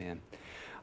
Amen.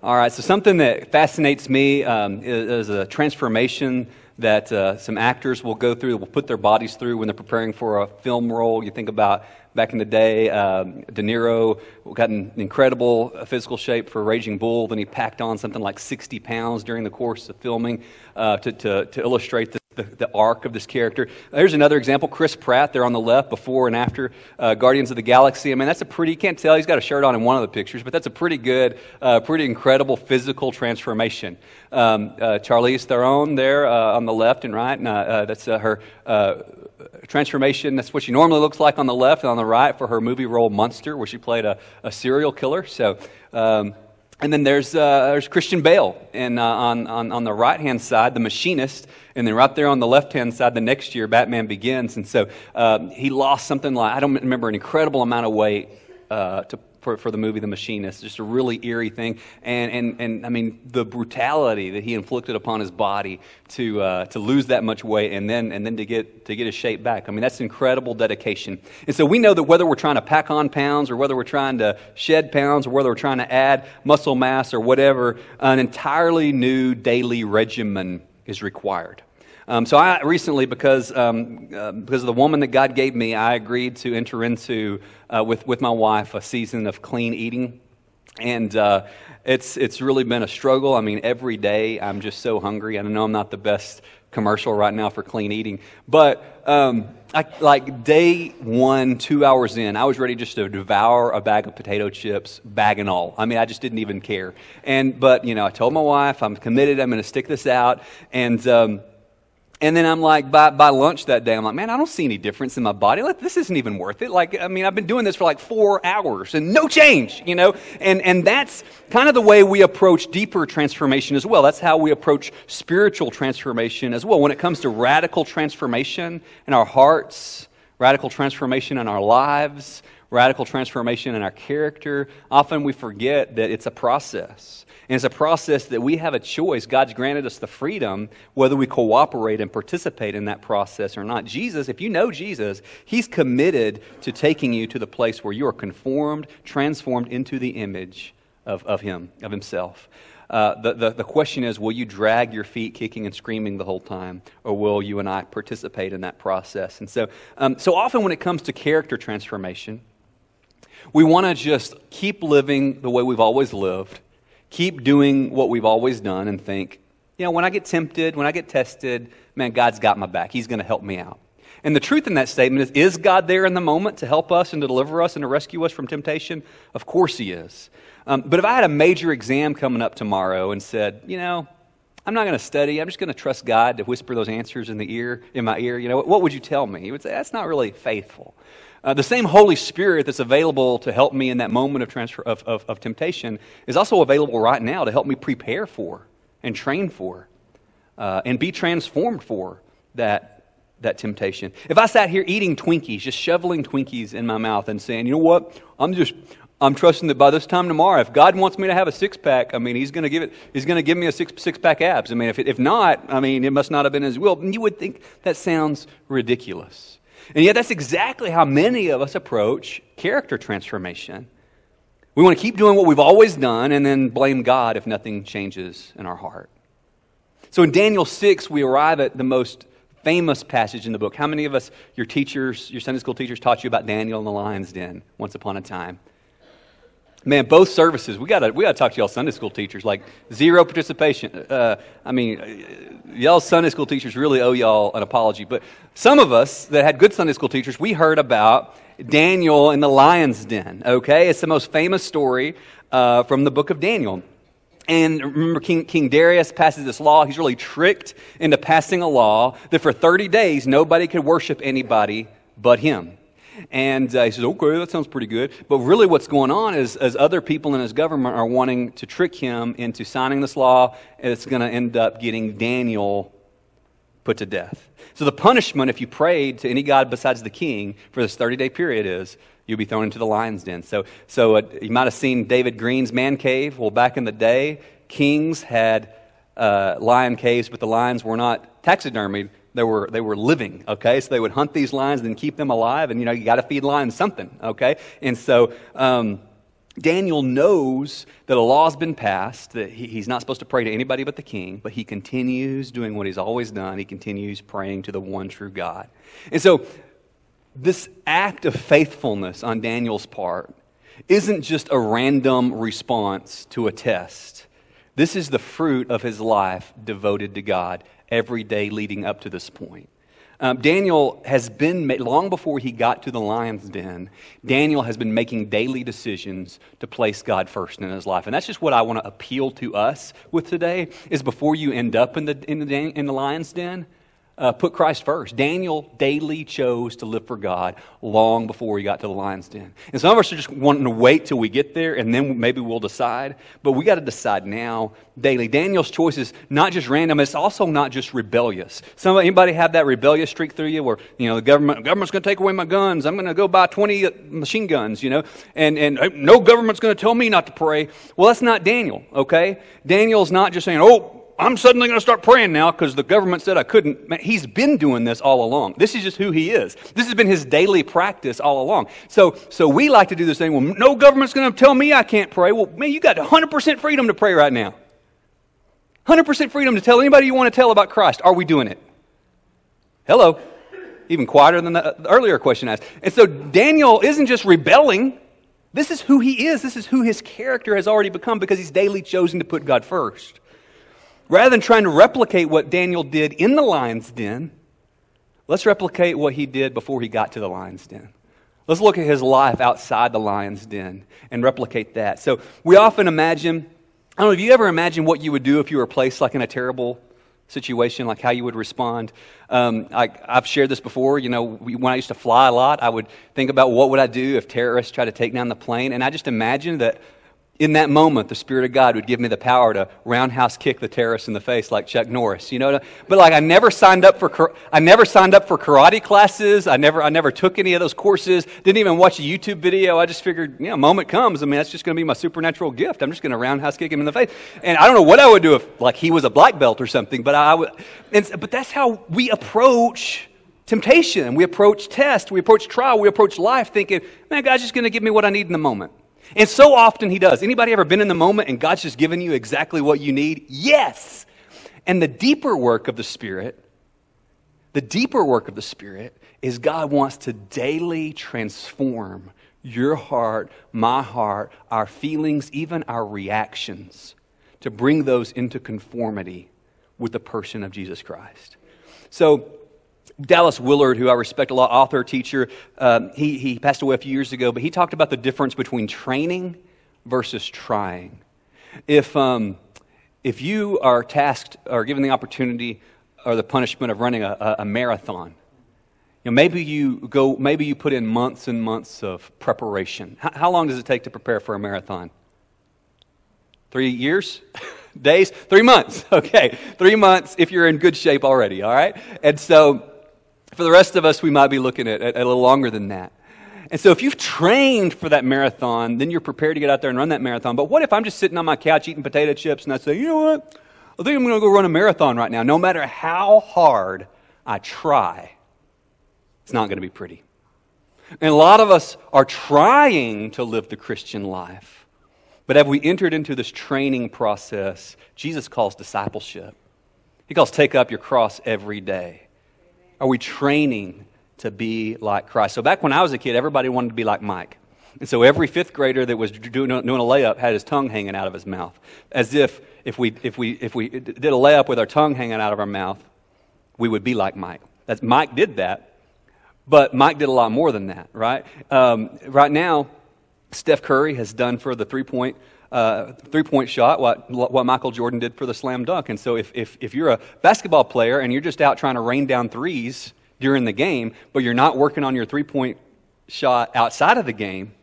All right, so something that fascinates me um, is, is, a transformation that uh, some actors will go through, will put their bodies through when they're preparing for a film role. You think about back in the day, um, De Niro got in incredible physical shape for Raging Bull, then he packed on something like 60 pounds during the course of filming uh, to, to, to illustrate the the, the, arc of this character. There's another example, Chris Pratt, there on the left, before and after uh, Guardians of the Galaxy. I mean, that's a pretty, you can't tell, he's got a shirt on in one of the pictures, but that's a pretty good, uh, pretty incredible physical transformation. Um, uh, Charlize Theron there uh, on the left and right, and uh, uh, that's her transformation. That's what she normally looks like on the left and on the right for her movie role Monster, where she played a, a serial killer. So, um, and then there's, uh, there's Christian Bale and, uh, on, on, on the right hand side, the machinist. And then right there on the left hand side, the next year, Batman Begins. And so uh, he lost something like, I don't remember, an incredible amount of weight uh, to for, for the movie The Machinist. Just a really eerie thing. And, and, and I mean, the brutality that he inflicted upon his body to, uh, to lose that much weight and then, and then to, get, to get his shape back. I mean, that's incredible dedication. And so we know that whether we're trying to pack on pounds or whether we're trying to shed pounds or whether we're trying to add muscle mass or whatever, an entirely new daily regimen is required. Um, so I recently, because, um, uh, because of the woman that God gave me, I agreed to enter into, uh, with, with my wife, a season of clean eating. And uh, it's, it's really been a struggle. I mean, every day I'm just so hungry. I know I'm not the best commercial right now for clean eating, but um, I, like day one, two hours in, I was ready just to devour a bag of potato chips, bag and all. I mean, I just didn't even care. And but you know, I told my wife I'm committed. I'm going to stick this out, and um, and then I'm like, by, by lunch that day, I'm like, man, I don't see any difference in my body. Like, this isn't even worth it. Like, I mean, I've been doing this for like four hours and no change, you know? And, and that's kind of the way we approach deeper transformation as well. That's how we approach spiritual transformation as well. When it comes to radical transformation in our hearts, radical transformation in our lives, radical transformation in our character, often we forget that it's a process. And it's a process that we have a choice. God's granted us the freedom whether we cooperate and participate in that process or not. Jesus, if you know Jesus, He's committed to taking you to the place where you are conformed, transformed into the image of, of Him, of Himself. Uh, the, the, the question is will you drag your feet kicking and screaming the whole time, or will you and I participate in that process? And so, um, so often when it comes to character transformation, we want to just keep living the way we've always lived keep doing what we've always done and think, you know, when I get tempted, when I get tested, man, God's got my back. He's going to help me out. And the truth in that statement is is God there in the moment to help us and to deliver us and to rescue us from temptation? Of course He is. Um, but if I had a major exam coming up tomorrow and said, you know, I'm not going to study. I'm just going to trust God to whisper those answers in the ear, in my ear. You know, what would you tell me? He would say, that's not really faithful. Uh, the same Holy Spirit that's available to help me in that moment of, transfer, of, of, of temptation is also available right now to help me prepare for and train for uh, and be transformed for that, that temptation. If I sat here eating Twinkies, just shoveling Twinkies in my mouth and saying, you know what, I'm just, I'm trusting that by this time tomorrow, if God wants me to have a six pack, I mean, He's going to give it. He's going to give me a six six pack abs. I mean, if it, if not, I mean, it must not have been His will. And you would think that sounds ridiculous. And yet, that's exactly how many of us approach character transformation. We want to keep doing what we've always done and then blame God if nothing changes in our heart. So in Daniel 6, we arrive at the most famous passage in the book. How many of us, your teachers, your Sunday school teachers, taught you about Daniel in the lion's den once upon a time? Man, both services, we gotta we gotta talk to y'all Sunday school teachers. Like, zero participation. Uh, I mean, y'all Sunday school teachers really owe y'all an apology. But some of us that had good Sunday school teachers, we heard about Daniel in the lion's den, okay? It's the most famous story uh, from the book of Daniel. And remember, King, King Darius passes this law. He's really tricked into passing a law that for 30 days nobody could worship anybody but him. And uh, he says, okay, that sounds pretty good. But really, what's going on is, as other people in his government are wanting to trick him into signing this law, and it's going to end up getting Daniel put to death. So, the punishment, if you prayed to any god besides the king for this 30 day period, is you'll be thrown into the lion's den. So, so uh, you might have seen David Green's man cave. Well, back in the day, kings had uh, lion caves, but the lions were not taxidermied. They were, they were living, okay? So they would hunt these lions and keep them alive, and you know, you got to feed lions something, okay? And so, um, Daniel knows that a law's been passed, that he, he's not supposed to pray to anybody but the king, but he continues doing what he's always done. He continues praying to the one true God. And so, this act of faithfulness on Daniel's part isn't just a random response to a test. This is the fruit of his life devoted to God every day leading up to this point. Um, Daniel has been, long before he got to the lion's den, Daniel has been making daily decisions to place God first in his life. And that's just what I want to appeal to us with today, is before you end up in the, in the, in the lion's den, uh, put Christ first. Daniel daily chose to live for God long before he got to the lion's den. And some of us are just wanting to wait till we get there and then maybe we'll decide. But we got to decide now daily. Daniel's choice is not just random, it's also not just rebellious. Some, anybody have that rebellious streak through you where, you know, the government, government's going to take away my guns. I'm going to go buy 20 machine guns, you know, and, and no government's going to tell me not to pray. Well, that's not Daniel, okay? Daniel's not just saying, oh, I'm suddenly going to start praying now because the government said I couldn't. Man, he's been doing this all along. This is just who he is. This has been his daily practice all along. So, so we like to do this thing. Well, no government's going to tell me I can't pray. Well, man, you got 100% freedom to pray right now. 100% freedom to tell anybody you want to tell about Christ. Are we doing it? Hello. Even quieter than the earlier question asked. And so Daniel isn't just rebelling. This is who he is. This is who his character has already become because he's daily chosen to put God first. Rather than trying to replicate what Daniel did in the lion's den, let's replicate what he did before he got to the lion's den. Let's look at his life outside the lion's den and replicate that. So we often imagine, I don't know, if you ever imagine what you would do if you were placed like in a terrible situation, like how you would respond. Um, I, have shared this before. You know, when I used to fly a lot, I would think about what would I do if terrorists tried to take down the plane, and I just imagined that in that moment, the Spirit of God would give me the power to roundhouse kick the terrorist in the face like Chuck Norris, you know. But like, I never signed up for I never signed up for karate classes. I never I never took any of those courses. Didn't even watch a YouTube video. I just figured, know, moment comes. I mean, that's just going to be my supernatural gift. I'm just going to roundhouse kick him in the face. And I don't know what I would do if like he was a black belt or something. But I would. And, but that's how we approach temptation. We approach test. We approach trial. We approach life, thinking, man, God's just going to give me what I need in the moment. And so often he does. Anybody ever been in the moment and God's just given you exactly what you need? Yes. And the deeper work of the Spirit, the deeper work of the Spirit is God wants to daily transform your heart, my heart, our feelings, even our reactions, to bring those into conformity with the person of Jesus Christ. So, Dallas Willard, who I respect a lot, author, teacher, um, he, he passed away a few years ago, but he talked about the difference between training versus trying. If, um, if you are tasked or given the opportunity or the punishment of running a, a marathon, you know, maybe you go, maybe you put in months and months of preparation. How, how long does it take to prepare for a marathon? Three years? Days? Three months. Okay. Three months if you're in good shape already, all right? And so for the rest of us, we might be looking at, at, a little longer than that. And so if you've trained for that marathon, then you're prepared to get out there and run that marathon. But what if I'm just sitting on my couch eating potato chips and I say, you know what? I think I'm going to go run a marathon right now. No matter how hard I try, it's not going to be pretty. And a lot of us are trying to live the Christian life. But have we entered into this training process Jesus calls discipleship? He calls take up your cross every day. Are we training to be like Christ? So back when I was a kid, everybody wanted to be like Mike. And so every fifth grader that was doing, a layup had his tongue hanging out of his mouth. As if if we, if, we, if we did a layup with our tongue hanging out of our mouth, we would be like Mike. That's, Mike did that, but Mike did a lot more than that, right? Um, right now, Steph Curry has done for the three point uh, three point shot, what, what Michael Jordan did for the slam dunk. And so if, if, if you're a basketball player and you're just out trying to rain down threes during the game, but you're not working on your three point shot outside of the game,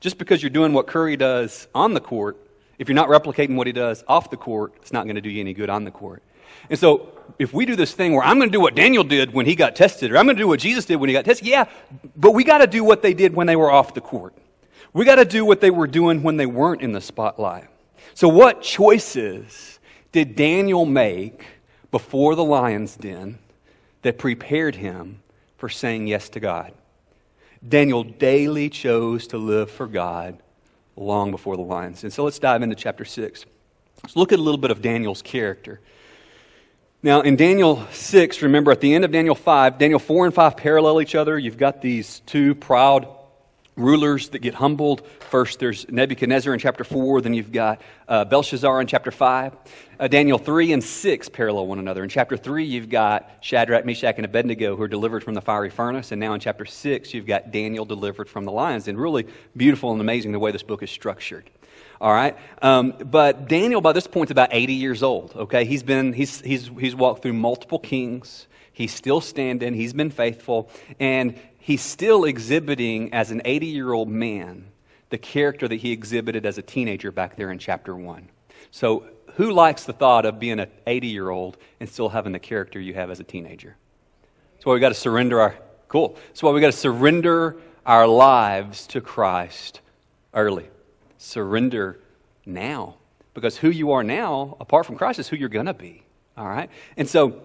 just because you're doing what Curry does on the court, if you're not replicating what he does off the court, it's not going to do you any good on the court. And so, if we do this thing where I'm going to do what Daniel did when he got tested, or I'm going to do what Jesus did when he got tested, yeah, but we got to do what they did when they were off the court. We got to do what they were doing when they weren't in the spotlight. So, what choices did Daniel make before the lion's den that prepared him for saying yes to God? Daniel daily chose to live for God long before the lions. And so let's dive into chapter 6. Let's look at a little bit of Daniel's character. Now, in Daniel 6, remember at the end of Daniel 5, Daniel 4 and 5 parallel each other. You've got these two proud rulers that get humbled. First, there's Nebuchadnezzar in chapter 4, then you've got uh, Belshazzar in chapter 5. Uh, Daniel 3 and 6 parallel one another. In chapter 3, you've got Shadrach, Meshach, and Abednego who are delivered from the fiery furnace. And now in chapter 6, you've got Daniel delivered from the lions. And really beautiful and amazing the way this book is structured. All right? Um, but Daniel, by this point, is about 80 years old, okay? He's, been, he's, he's, he's walked through multiple kings. He's still standing. He's been faithful. And he's still exhibiting, as an 80 year old man, the character that he exhibited as a teenager back there in chapter 1. So, who likes the thought of being an 80 year old and still having the character you have as a teenager? That's why we got to surrender our. Cool. That's why we got to surrender our lives to Christ early surrender now. Because who you are now, apart from Christ, is who you're going to be. All right? And so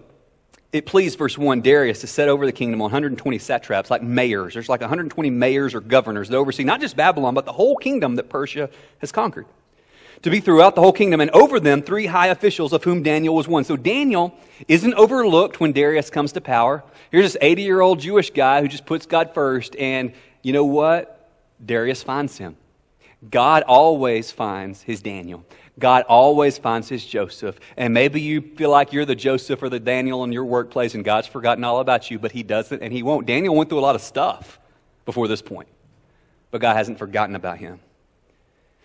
it pleased, verse 1, Darius to set over the kingdom 120 satraps, like mayors. There's like 120 mayors or governors that oversee not just Babylon, but the whole kingdom that Persia has conquered. To be throughout the whole kingdom, and over them three high officials, of whom Daniel was one. So Daniel isn't overlooked when Darius comes to power. Here's this 80 year old Jewish guy who just puts God first, and you know what? Darius finds him. God always finds his Daniel. God always finds his Joseph. And maybe you feel like you're the Joseph or the Daniel in your workplace and God's forgotten all about you, but he doesn't and he won't. Daniel went through a lot of stuff before this point, but God hasn't forgotten about him.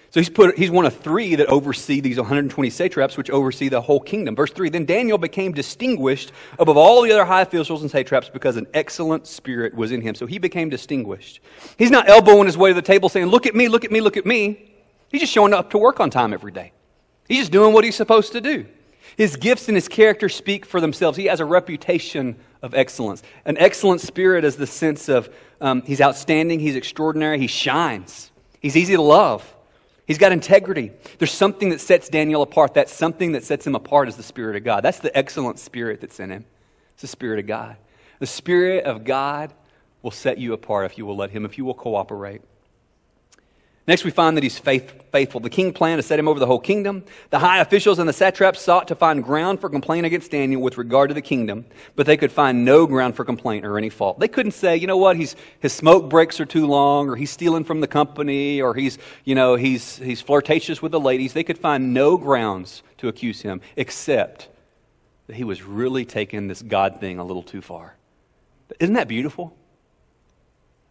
So he's, put, he's one of three that oversee these 120 satraps, which oversee the whole kingdom. Verse 3 Then Daniel became distinguished above all the other high officials and satraps because an excellent spirit was in him. So he became distinguished. He's not elbowing his way to the table saying, Look at me, look at me, look at me. He's just showing up to work on time every day. He's just doing what he's supposed to do. His gifts and his character speak for themselves. He has a reputation of excellence. An excellent spirit is the sense of um, he's outstanding, he's extraordinary, he shines, he's easy to love. He's got integrity. There's something that sets Daniel apart. That something that sets him apart is the Spirit of God. That's the excellent spirit that's in him. It's the Spirit of God. The Spirit of God will set you apart if you will let him, if you will cooperate. Next, we find that he's faith, faithful. The king planned to set him over the whole kingdom. The high officials and the satraps sought to find ground for complaint against Daniel with regard to the kingdom, but they could find no ground for complaint or any fault. They couldn't say, you know what, he's, his smoke breaks are too long, or he's stealing from the company, or he's, you know, he's, he's flirtatious with the ladies. They could find no grounds to accuse him except that he was really taking this God thing a little too far. Isn't that beautiful?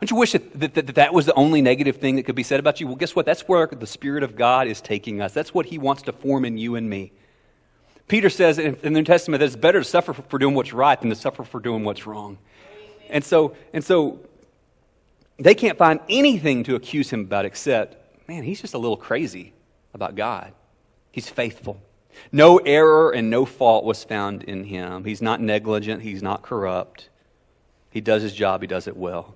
Don't you wish that that, that that was the only negative thing that could be said about you? Well, guess what? That's where the Spirit of God is taking us. That's what He wants to form in you and me. Peter says in, the New Testament that it's better to suffer for doing what's right than to suffer for doing what's wrong. And so, and so they can't find anything to accuse him about except, man, he's just a little crazy about God. He's faithful. No error and no fault was found in him. He's not negligent. He's not corrupt. He does his job. He does it well.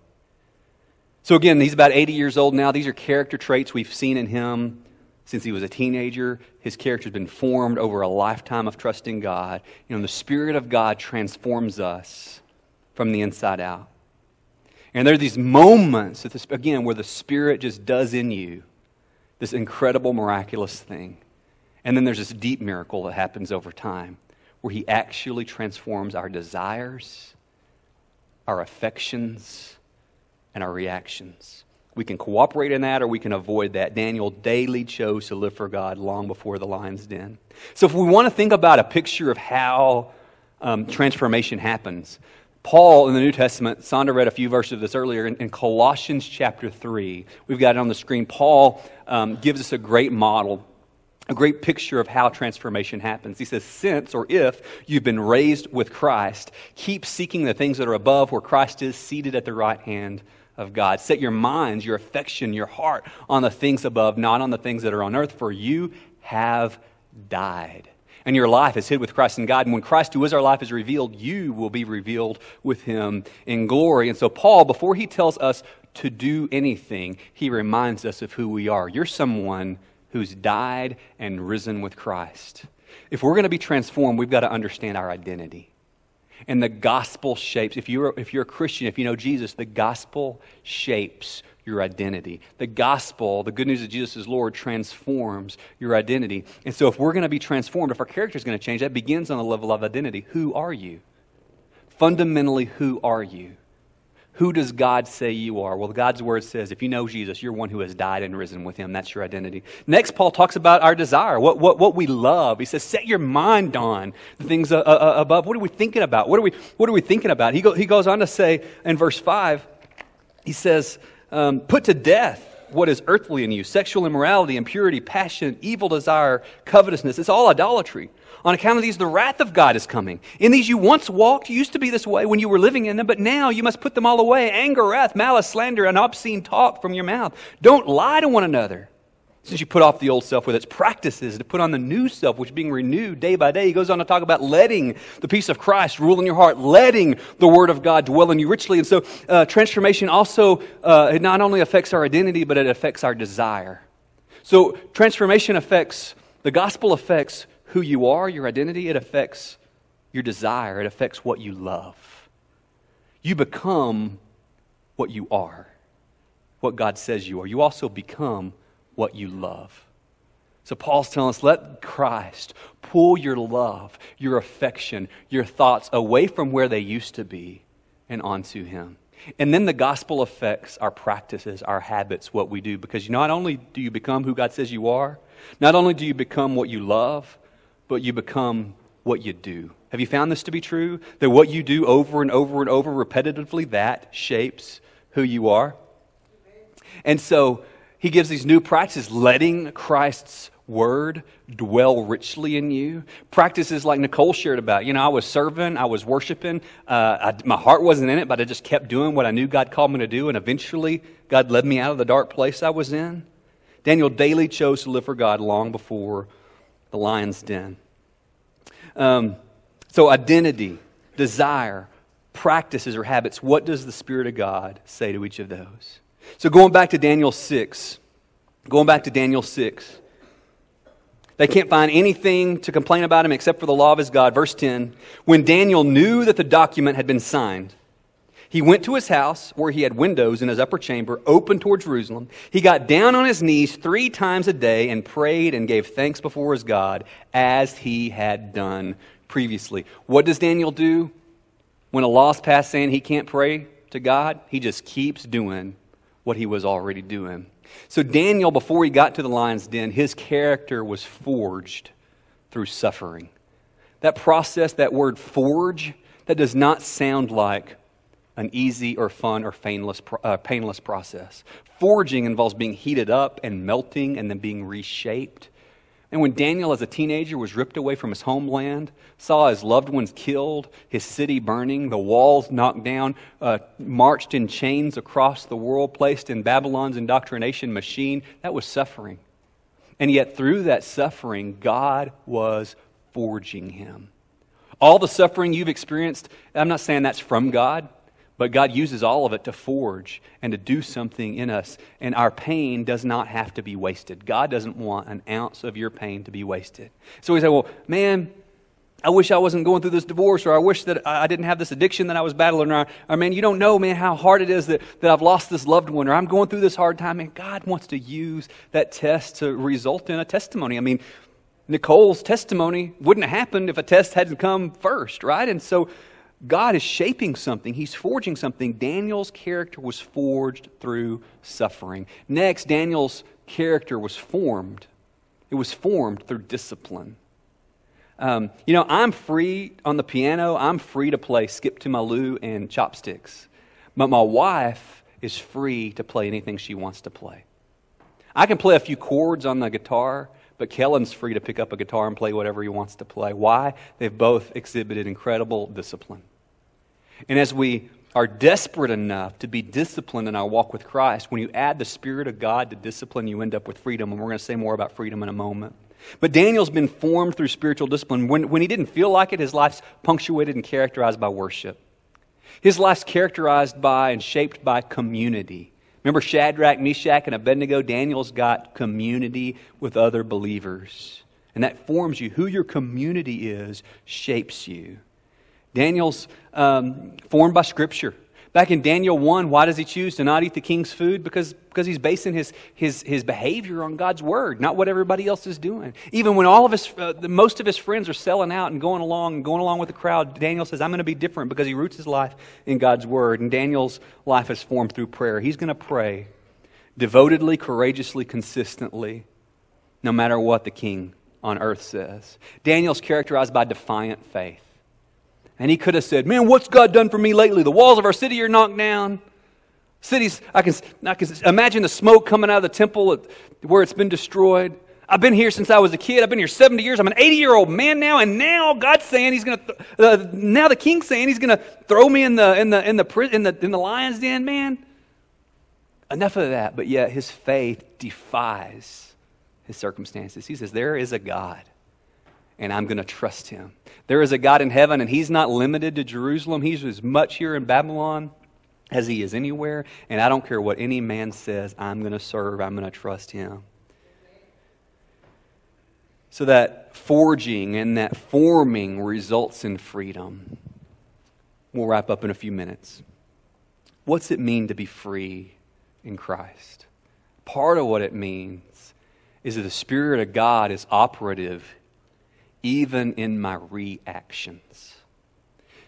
So, again, he's about 80 years old now. These are character traits we've seen in him since he was a teenager. His character's been formed over a lifetime of trusting God. You know, the Spirit of God transforms us from the inside out. And there are these moments, this, again, where the Spirit just does in you this incredible, miraculous thing. And then there's this deep miracle that happens over time where He actually transforms our desires, our affections, and our reactions. We can cooperate in that or we can avoid that. Daniel daily chose to live for God long before the lion's den. So, if we want to think about a picture of how um, transformation happens, Paul in the New Testament, Sandra read a few verses of this earlier in, in Colossians chapter 3. We've got it on the screen. Paul um, gives us a great model a great picture of how transformation happens. He says, Since or if you've been raised with Christ, keep seeking the things that are above where Christ is seated at the right hand of God. Set your minds, your affection, your heart on the things above, not on the things that are on earth, for you have died. And your life is hid with Christ in God. And when Christ, who is our life, is revealed, you will be revealed with him in glory. And so, Paul, before he tells us to do anything, he reminds us of who we are. You're someone who's died and risen with Christ. If we're going to be transformed, we've got to understand our identity. And the gospel shapes, if you're, if you're a Christian, if you know Jesus, the gospel shapes your identity. The gospel, the good news of Jesus is Lord, transforms your identity. And so, if we're going to be transformed, if our character is going to change, that begins on the level of identity. Who are you? Fundamentally, who are you? Who does God say you are? Well, God's word says if you know Jesus, you're one who has died and risen with him. That's your identity. Next, Paul talks about our desire, what, what, what we love. He says, set your mind on the things uh, uh, uh, above. What are we thinking about? What are we, what are we thinking about? He, go, he goes on to say in verse 5, he says, um, put to death what is earthly in you sexual immorality, impurity, passion, evil desire, covetousness. It's all idolatry. On account of these, the wrath of God is coming. In these you once walked, you used to be this way when you were living in them, but now you must put them all away anger, wrath, malice, slander, and obscene talk from your mouth. Don't lie to one another. Since you put off the old self with its practices to put on the new self, which is being renewed day by day, he goes on to talk about letting the peace of Christ rule in your heart, letting the word of God dwell in you richly. And so, uh, transformation also uh, it not only affects our identity, but it affects our desire. So, transformation affects the gospel affects who you are, your identity, it affects your desire, it affects what you love. You become what you are, what God says you are. You also become what you love. So Paul's telling us let Christ pull your love, your affection, your thoughts away from where they used to be and onto Him. And then the gospel affects our practices, our habits, what we do, because not only do you become who God says you are, not only do you become what you love, but you become what you do. Have you found this to be true? That what you do over and over and over repetitively, that shapes who you are? And so he gives these new practices, letting Christ's word dwell richly in you. Practices like Nicole shared about. You know, I was serving, I was worshiping. Uh, I, my heart wasn't in it, but I just kept doing what I knew God called me to do, and eventually God led me out of the dark place I was in. Daniel daily chose to live for God long before the lion's den. Um, so, identity, desire, practices, or habits, what does the Spirit of God say to each of those? So, going back to Daniel 6, going back to Daniel 6, they can't find anything to complain about him except for the law of his God. Verse 10 When Daniel knew that the document had been signed, he went to his house where he had windows in his upper chamber open toward Jerusalem. He got down on his knees three times a day and prayed and gave thanks before his God as he had done previously. What does Daniel do when a law's passed saying he can't pray to God? He just keeps doing what he was already doing. So, Daniel, before he got to the lion's den, his character was forged through suffering. That process, that word forge, that does not sound like an easy or fun or painless, uh, painless process. Forging involves being heated up and melting and then being reshaped. And when Daniel, as a teenager, was ripped away from his homeland, saw his loved ones killed, his city burning, the walls knocked down, uh, marched in chains across the world, placed in Babylon's indoctrination machine, that was suffering. And yet, through that suffering, God was forging him. All the suffering you've experienced, I'm not saying that's from God. But God uses all of it to forge and to do something in us. And our pain does not have to be wasted. God doesn't want an ounce of your pain to be wasted. So we say, well, man, I wish I wasn't going through this divorce, or I wish that I didn't have this addiction that I was battling, or, or man, you don't know, man, how hard it is that, that I've lost this loved one, or I'm going through this hard time. And God wants to use that test to result in a testimony. I mean, Nicole's testimony wouldn't have happened if a test hadn't come first, right? And so God is shaping something, He's forging something. Daniel's character was forged through suffering. Next, Daniel's character was formed. It was formed through discipline. Um, you know, I'm free on the piano, I'm free to play Skip to My Lou and chopsticks. But my wife is free to play anything she wants to play. I can play a few chords on the guitar, but Kellen's free to pick up a guitar and play whatever he wants to play. Why? They've both exhibited incredible discipline. And as we are desperate enough to be disciplined in our walk with Christ, when you add the Spirit of God to discipline, you end up with freedom. And we're going to say more about freedom in a moment. But Daniel's been formed through spiritual discipline. When, when he didn't feel like it, his life's punctuated and characterized by worship. His life's characterized by and shaped by community. Remember Shadrach, Meshach, and Abednego? Daniel's got community with other believers. And that forms you. Who your community is shapes you. Daniel's um, formed by Scripture. Back in Daniel 1, why does he choose to not eat the king's food? Because, because he's basing his, his, his behavior on God's word, not what everybody else is doing. Even when all of his, uh, most of his friends are selling out and going along and going along with the crowd, Daniel says, I'm going to be different because he roots his life in God's word. And Daniel's life is formed through prayer. He's going to pray devotedly, courageously, consistently, no matter what the king on earth says. Daniel's characterized by defiant faith. And he could have said, Man, what's God done for me lately? The walls of our city are knocked down. Cities, I can, I can imagine the smoke coming out of the temple where it's been destroyed. I've been here since I was a kid. I've been here 70 years. I'm an 80 year old man now, and now God's saying He's going to, th- uh, now the King's saying He's going to throw me in the, in, the, in, the, in, the, in the lion's den, man. Enough of that, but yet his faith defies his circumstances. He says, There is a God and I'm going to trust him. There is a God in heaven, and he's not limited to Jerusalem. He's as much here in Babylon as he is anywhere, and I don't care what any man says, I'm going to serve, I'm going to trust him. So that forging and that forming results in freedom. We'll wrap up in a few minutes. What's it mean to be free in Christ? Part of what it means is that the Spirit of God is operative even in my reactions.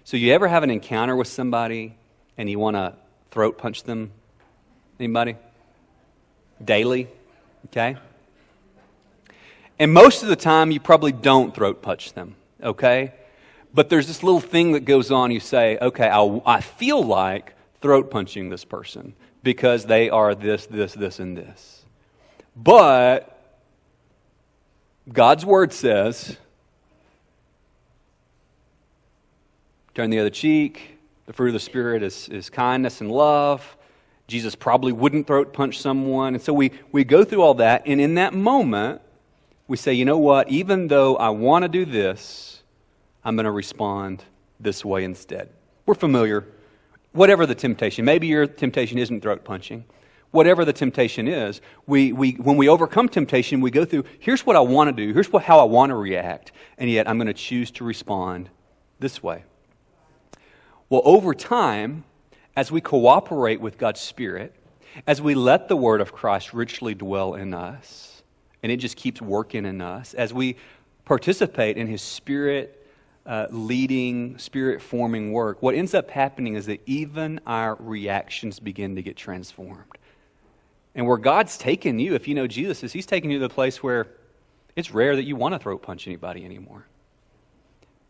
So, you ever have an encounter with somebody and you want to throat punch them? Anybody? Daily? Okay? And most of the time, you probably don't throat punch them, okay? But there's this little thing that goes on. You say, okay, I, I feel like throat punching this person because they are this, this, this, and this. But God's word says turn the other cheek. The fruit of the Spirit is, is kindness and love. Jesus probably wouldn't throat punch someone. And so we, we go through all that, and in that moment, we say, you know what? Even though I want to do this, I'm going to respond this way instead. We're familiar. Whatever the temptation, maybe your temptation isn't throat punching. Whatever the temptation is, we, we, when we overcome temptation, we go through here's what I want to do, here's what, how I want to react, and yet I'm going to choose to respond this way. Well, over time, as we cooperate with God's Spirit, as we let the Word of Christ richly dwell in us, and it just keeps working in us, as we participate in His Spirit uh, leading, Spirit forming work, what ends up happening is that even our reactions begin to get transformed. And where God's taken you, if you know Jesus, is He's taken you to the place where it's rare that you want to throat punch anybody anymore.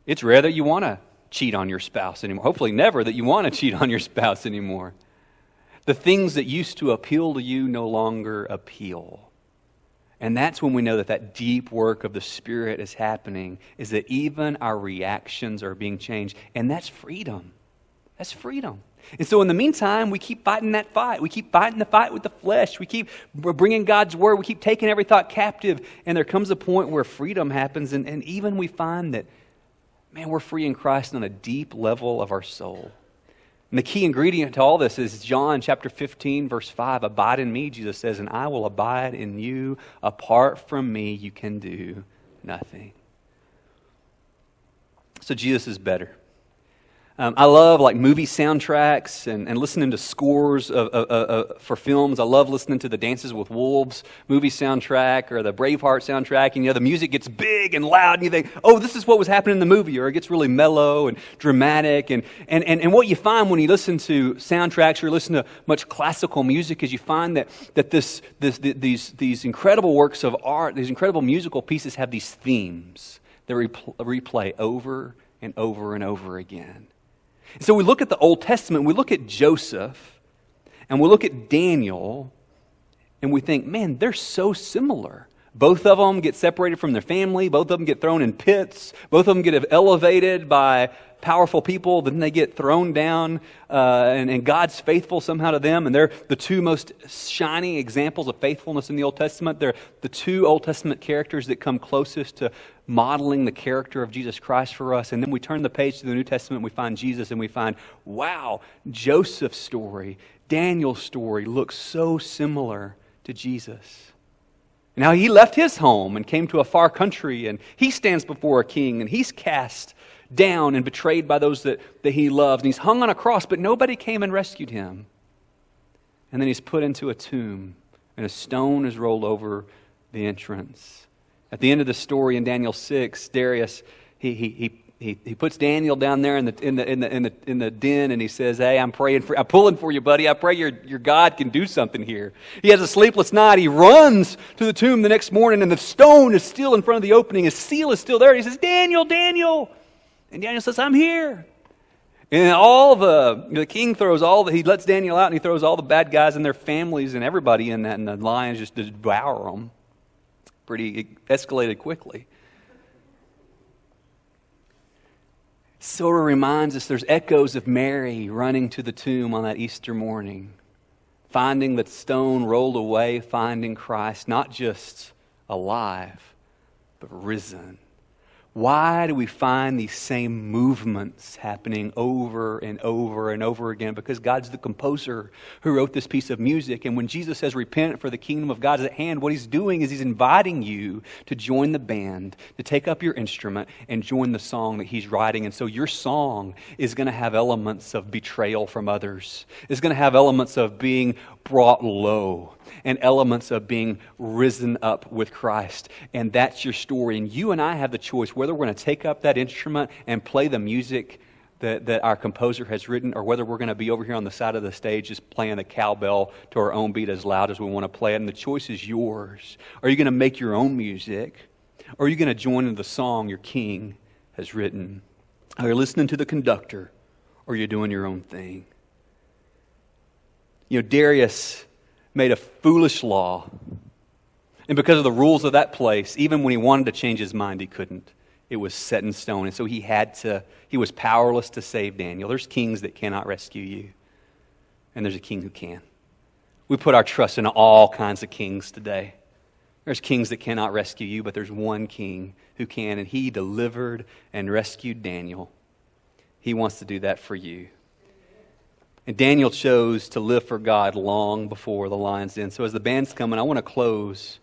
It's rare that you want to cheat on your spouse anymore. Hopefully, never that you want to cheat on your spouse anymore. The things that used to appeal to you no longer appeal. And that's when we know that that deep work of the Spirit is happening, is that even our reactions are being changed. And that's freedom. That's freedom. And so, in the meantime, we keep fighting that fight. We keep fighting the fight with the flesh. We keep bringing God's word. We keep taking every thought captive. And there comes a point where freedom happens. And, and even we find that man, we're free in Christ on a deep level of our soul. And the key ingredient to all this is John chapter 15, verse 5. Abide in me, Jesus says, and I will abide in you. Apart from me, you can do nothing. So Jesus is better. Um, I love like movie soundtracks and, and listening to scores of, of, of, for films. I love listening to the Dances with Wolves movie soundtrack or the Braveheart soundtrack. And you know, the music gets big and loud, and you think, oh, this is what was happening in the movie, or it gets really mellow and dramatic. And, and, and, and what you find when you listen to soundtracks or listen to much classical music is you find that, that this, this, these, these incredible works of art, these incredible musical pieces have these themes that replay over and over and over again. So we look at the Old Testament, we look at Joseph, and we look at Daniel, and we think, man, they're so similar. Both of them get separated from their family. Both of them get thrown in pits. Both of them get elevated by powerful people. Then they get thrown down, uh, and, and, God's faithful somehow to them. And they're the two most shining examples of faithfulness in the Old Testament. They're the two Old Testament characters that come closest to modeling the character of Jesus Christ for us. And then we turn the page to the New Testament, we find Jesus, and we find, wow, Joseph's story, Daniel's story looks so similar to Jesus. Now he left his home and came to a far country, and he stands before a king, and he's cast down and betrayed by those that, that he loved. And he's hung on a cross, but nobody came and rescued him. And then he's put into a tomb, and a stone is rolled over the entrance. At the end of the story in Daniel 6, Darius, he, he, he he, he puts Daniel down there in the, in, the, in, the, in, the, in the den and he says, Hey, I'm praying for, I'm pulling for you, buddy. I pray your, your God can do something here. He has a sleepless night. He runs to the tomb the next morning and the stone is still in front of the opening. His seal is still there. He says, Daniel, Daniel. And Daniel says, I'm here. And all the, the king throws all the, he lets Daniel out and he throws all the bad guys and their families and everybody in that, and the lions just devour them. Pretty, it escalated quickly. sort of reminds us there's echoes of Mary running to the tomb on that Easter morning, finding the stone rolled away, finding Christ not just alive, but risen. Why do we find these same movements happening over and over and over again? Because God's the composer who wrote this piece of music. And when Jesus says, Repent, for the kingdom of God is at hand, what he's doing is he's inviting you to join the band, to take up your instrument and join the song that he's writing. And so your song is going to have elements of betrayal from others, it's going to have elements of being brought low and elements of being risen up with Christ. And that's your story. And you and I have the choice whether we're going to take up that instrument and play the music that, that our composer has written, or whether we're going to be over here on the side of the stage just playing the cowbell to our own beat as loud as we want to play it. And the choice is yours. Are you going to make your own music? Or are you going to join in the song your king has written? Are you listening to the conductor? Or are you doing your own thing? You know, Darius made a foolish law. And because of the rules of that place, even when he wanted to change his mind, he couldn't. It was set in stone. And so he had to, he was powerless to save Daniel. There's kings that cannot rescue you, and there's a king who can. We put our trust in all kinds of kings today. There's kings that cannot rescue you, but there's one king who can, and he delivered and rescued Daniel. He wants to do that for you. And Daniel chose to live for God long before the lion's den. So as the band's coming, I want to close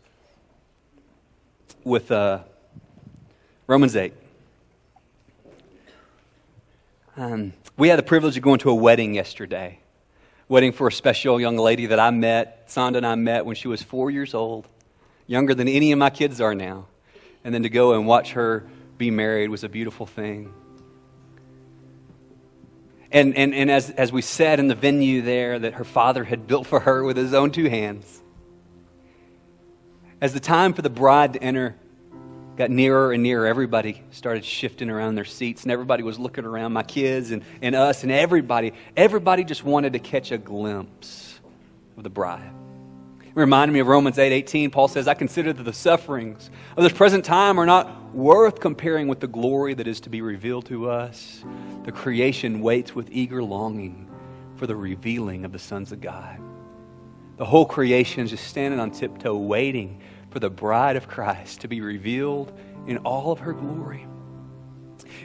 with uh, Romans 8. Um, we had the privilege of going to a wedding yesterday. Wedding for a special young lady that I met, Sonda and I met when she was four years old, younger than any of my kids are now. And then to go and watch her be married was a beautiful thing. And, and, and as, as we sat in the venue there that her father had built for her with his own two hands, as the time for the bride to enter got nearer and nearer, everybody started shifting around their seats, and everybody was looking around, my kids and, and us, and everybody, everybody just wanted to catch a glimpse of the bride. It reminded me of Romans 8 18. Paul says, I consider that the sufferings of this present time are not worth comparing with the glory that is to be revealed to us. The creation waits with eager longing for the revealing of the sons of God. The whole creation is just standing on tiptoe, waiting for the bride of Christ to be revealed in all of her glory.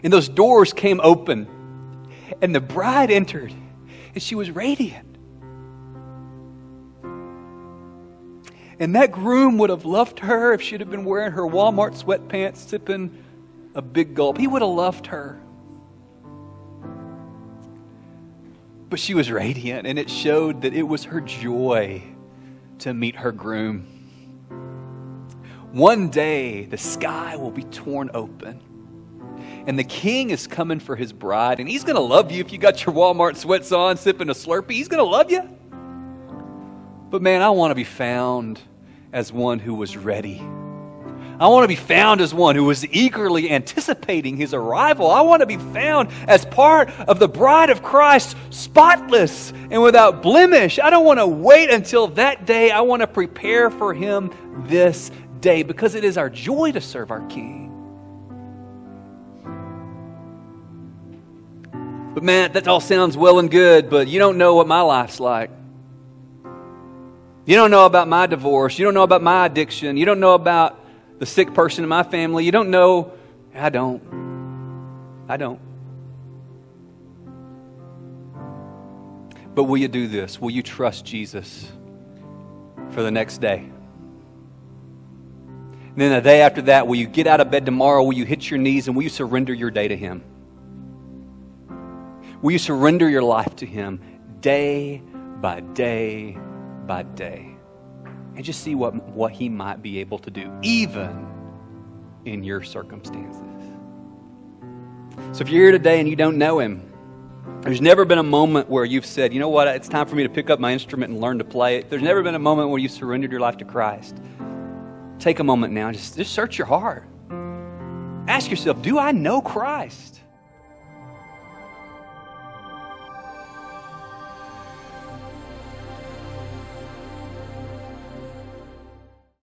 And those doors came open, and the bride entered, and she was radiant. And that groom would have loved her if she'd have been wearing her Walmart sweatpants, sipping a big gulp. He would have loved her. But she was radiant, and it showed that it was her joy to meet her groom. One day, the sky will be torn open, and the king is coming for his bride, and he's going to love you if you got your Walmart sweats on, sipping a Slurpee. He's going to love you. But man, I want to be found as one who was ready. I want to be found as one who was eagerly anticipating his arrival. I want to be found as part of the bride of Christ, spotless and without blemish. I don't want to wait until that day. I want to prepare for him this day because it is our joy to serve our King. But man, that all sounds well and good, but you don't know what my life's like. You don't know about my divorce. You don't know about my addiction. You don't know about the sick person in my family. You don't know. I don't. I don't. But will you do this? Will you trust Jesus for the next day? And then the day after that, will you get out of bed tomorrow? Will you hit your knees and will you surrender your day to Him? Will you surrender your life to Him day by day by day? And just see what, what He might be able to do, even in your circumstances. So if you're here today and you don't know Him, there's never been a moment where you've said, you know what, it's time for me to pick up my instrument and learn to play it. There's never been a moment where you surrendered your life to Christ. Take a moment now, just, just search your heart. Ask yourself, do I know Christ?